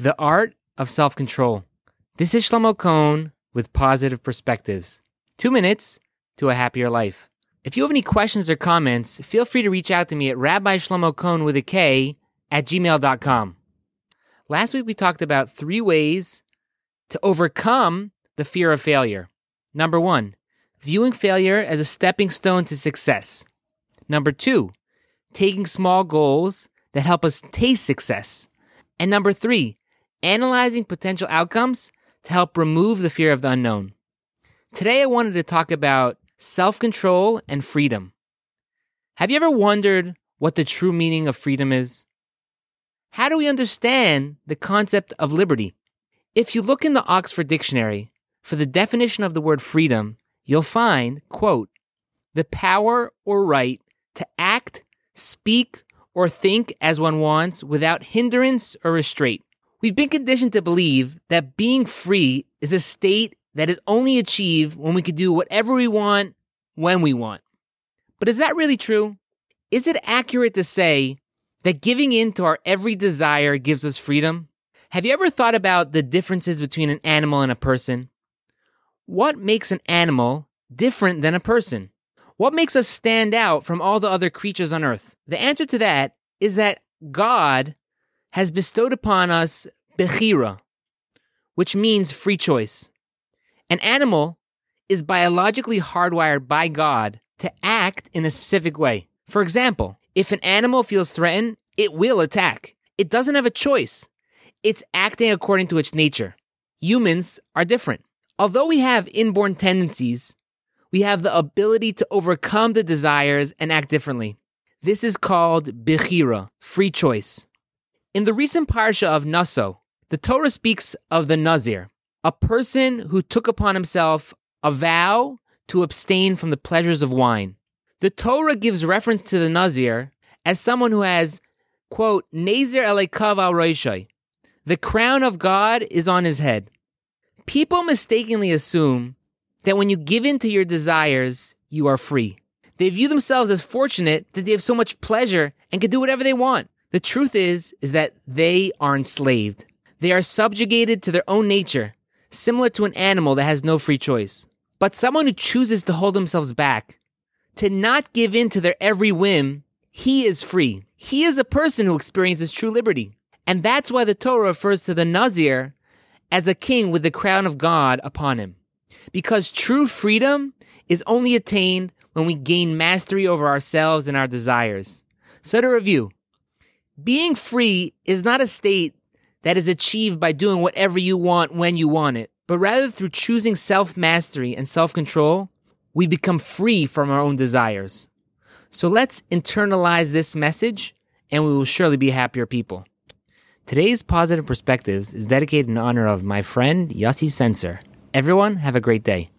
The Art of Self Control. This is Shlomo Kohn with Positive Perspectives. Two minutes to a happier life. If you have any questions or comments, feel free to reach out to me at Rabbi Shlomo Kohn with a K at gmail.com. Last week we talked about three ways to overcome the fear of failure. Number one, viewing failure as a stepping stone to success. Number two, taking small goals that help us taste success. And number three, analyzing potential outcomes to help remove the fear of the unknown. Today, I wanted to talk about self control and freedom. Have you ever wondered what the true meaning of freedom is? How do we understand the concept of liberty? If you look in the Oxford Dictionary for the definition of the word freedom, you'll find, quote, the power or right to act, speak, or think as one wants without hindrance or restraint. We've been conditioned to believe that being free is a state that is only achieved when we can do whatever we want when we want. But is that really true? Is it accurate to say that giving in to our every desire gives us freedom? Have you ever thought about the differences between an animal and a person? What makes an animal different than a person? What makes us stand out from all the other creatures on earth? The answer to that is that God has bestowed upon us bechira, which means free choice. An animal is biologically hardwired by God to act in a specific way. For example, if an animal feels threatened, it will attack. It doesn't have a choice. It's acting according to its nature. Humans are different. Although we have inborn tendencies, we have the ability to overcome the desires and act differently. This is called bechira, free choice. In the recent parsha of Naso, the Torah speaks of the Nazir, a person who took upon himself a vow to abstain from the pleasures of wine. The Torah gives reference to the Nazir as someone who has, quote, Nazir elekav al roishai. The crown of God is on his head. People mistakenly assume that when you give in to your desires, you are free. They view themselves as fortunate that they have so much pleasure and can do whatever they want. The truth is is that they are enslaved. They are subjugated to their own nature, similar to an animal that has no free choice. But someone who chooses to hold themselves back, to not give in to their every whim, he is free. He is a person who experiences true liberty. And that's why the Torah refers to the Nazir as a king with the crown of God upon him. Because true freedom is only attained when we gain mastery over ourselves and our desires. So to review, being free is not a state that is achieved by doing whatever you want when you want it, but rather through choosing self mastery and self control, we become free from our own desires. So let's internalize this message and we will surely be happier people. Today's Positive Perspectives is dedicated in honor of my friend Yossi Sensor. Everyone, have a great day.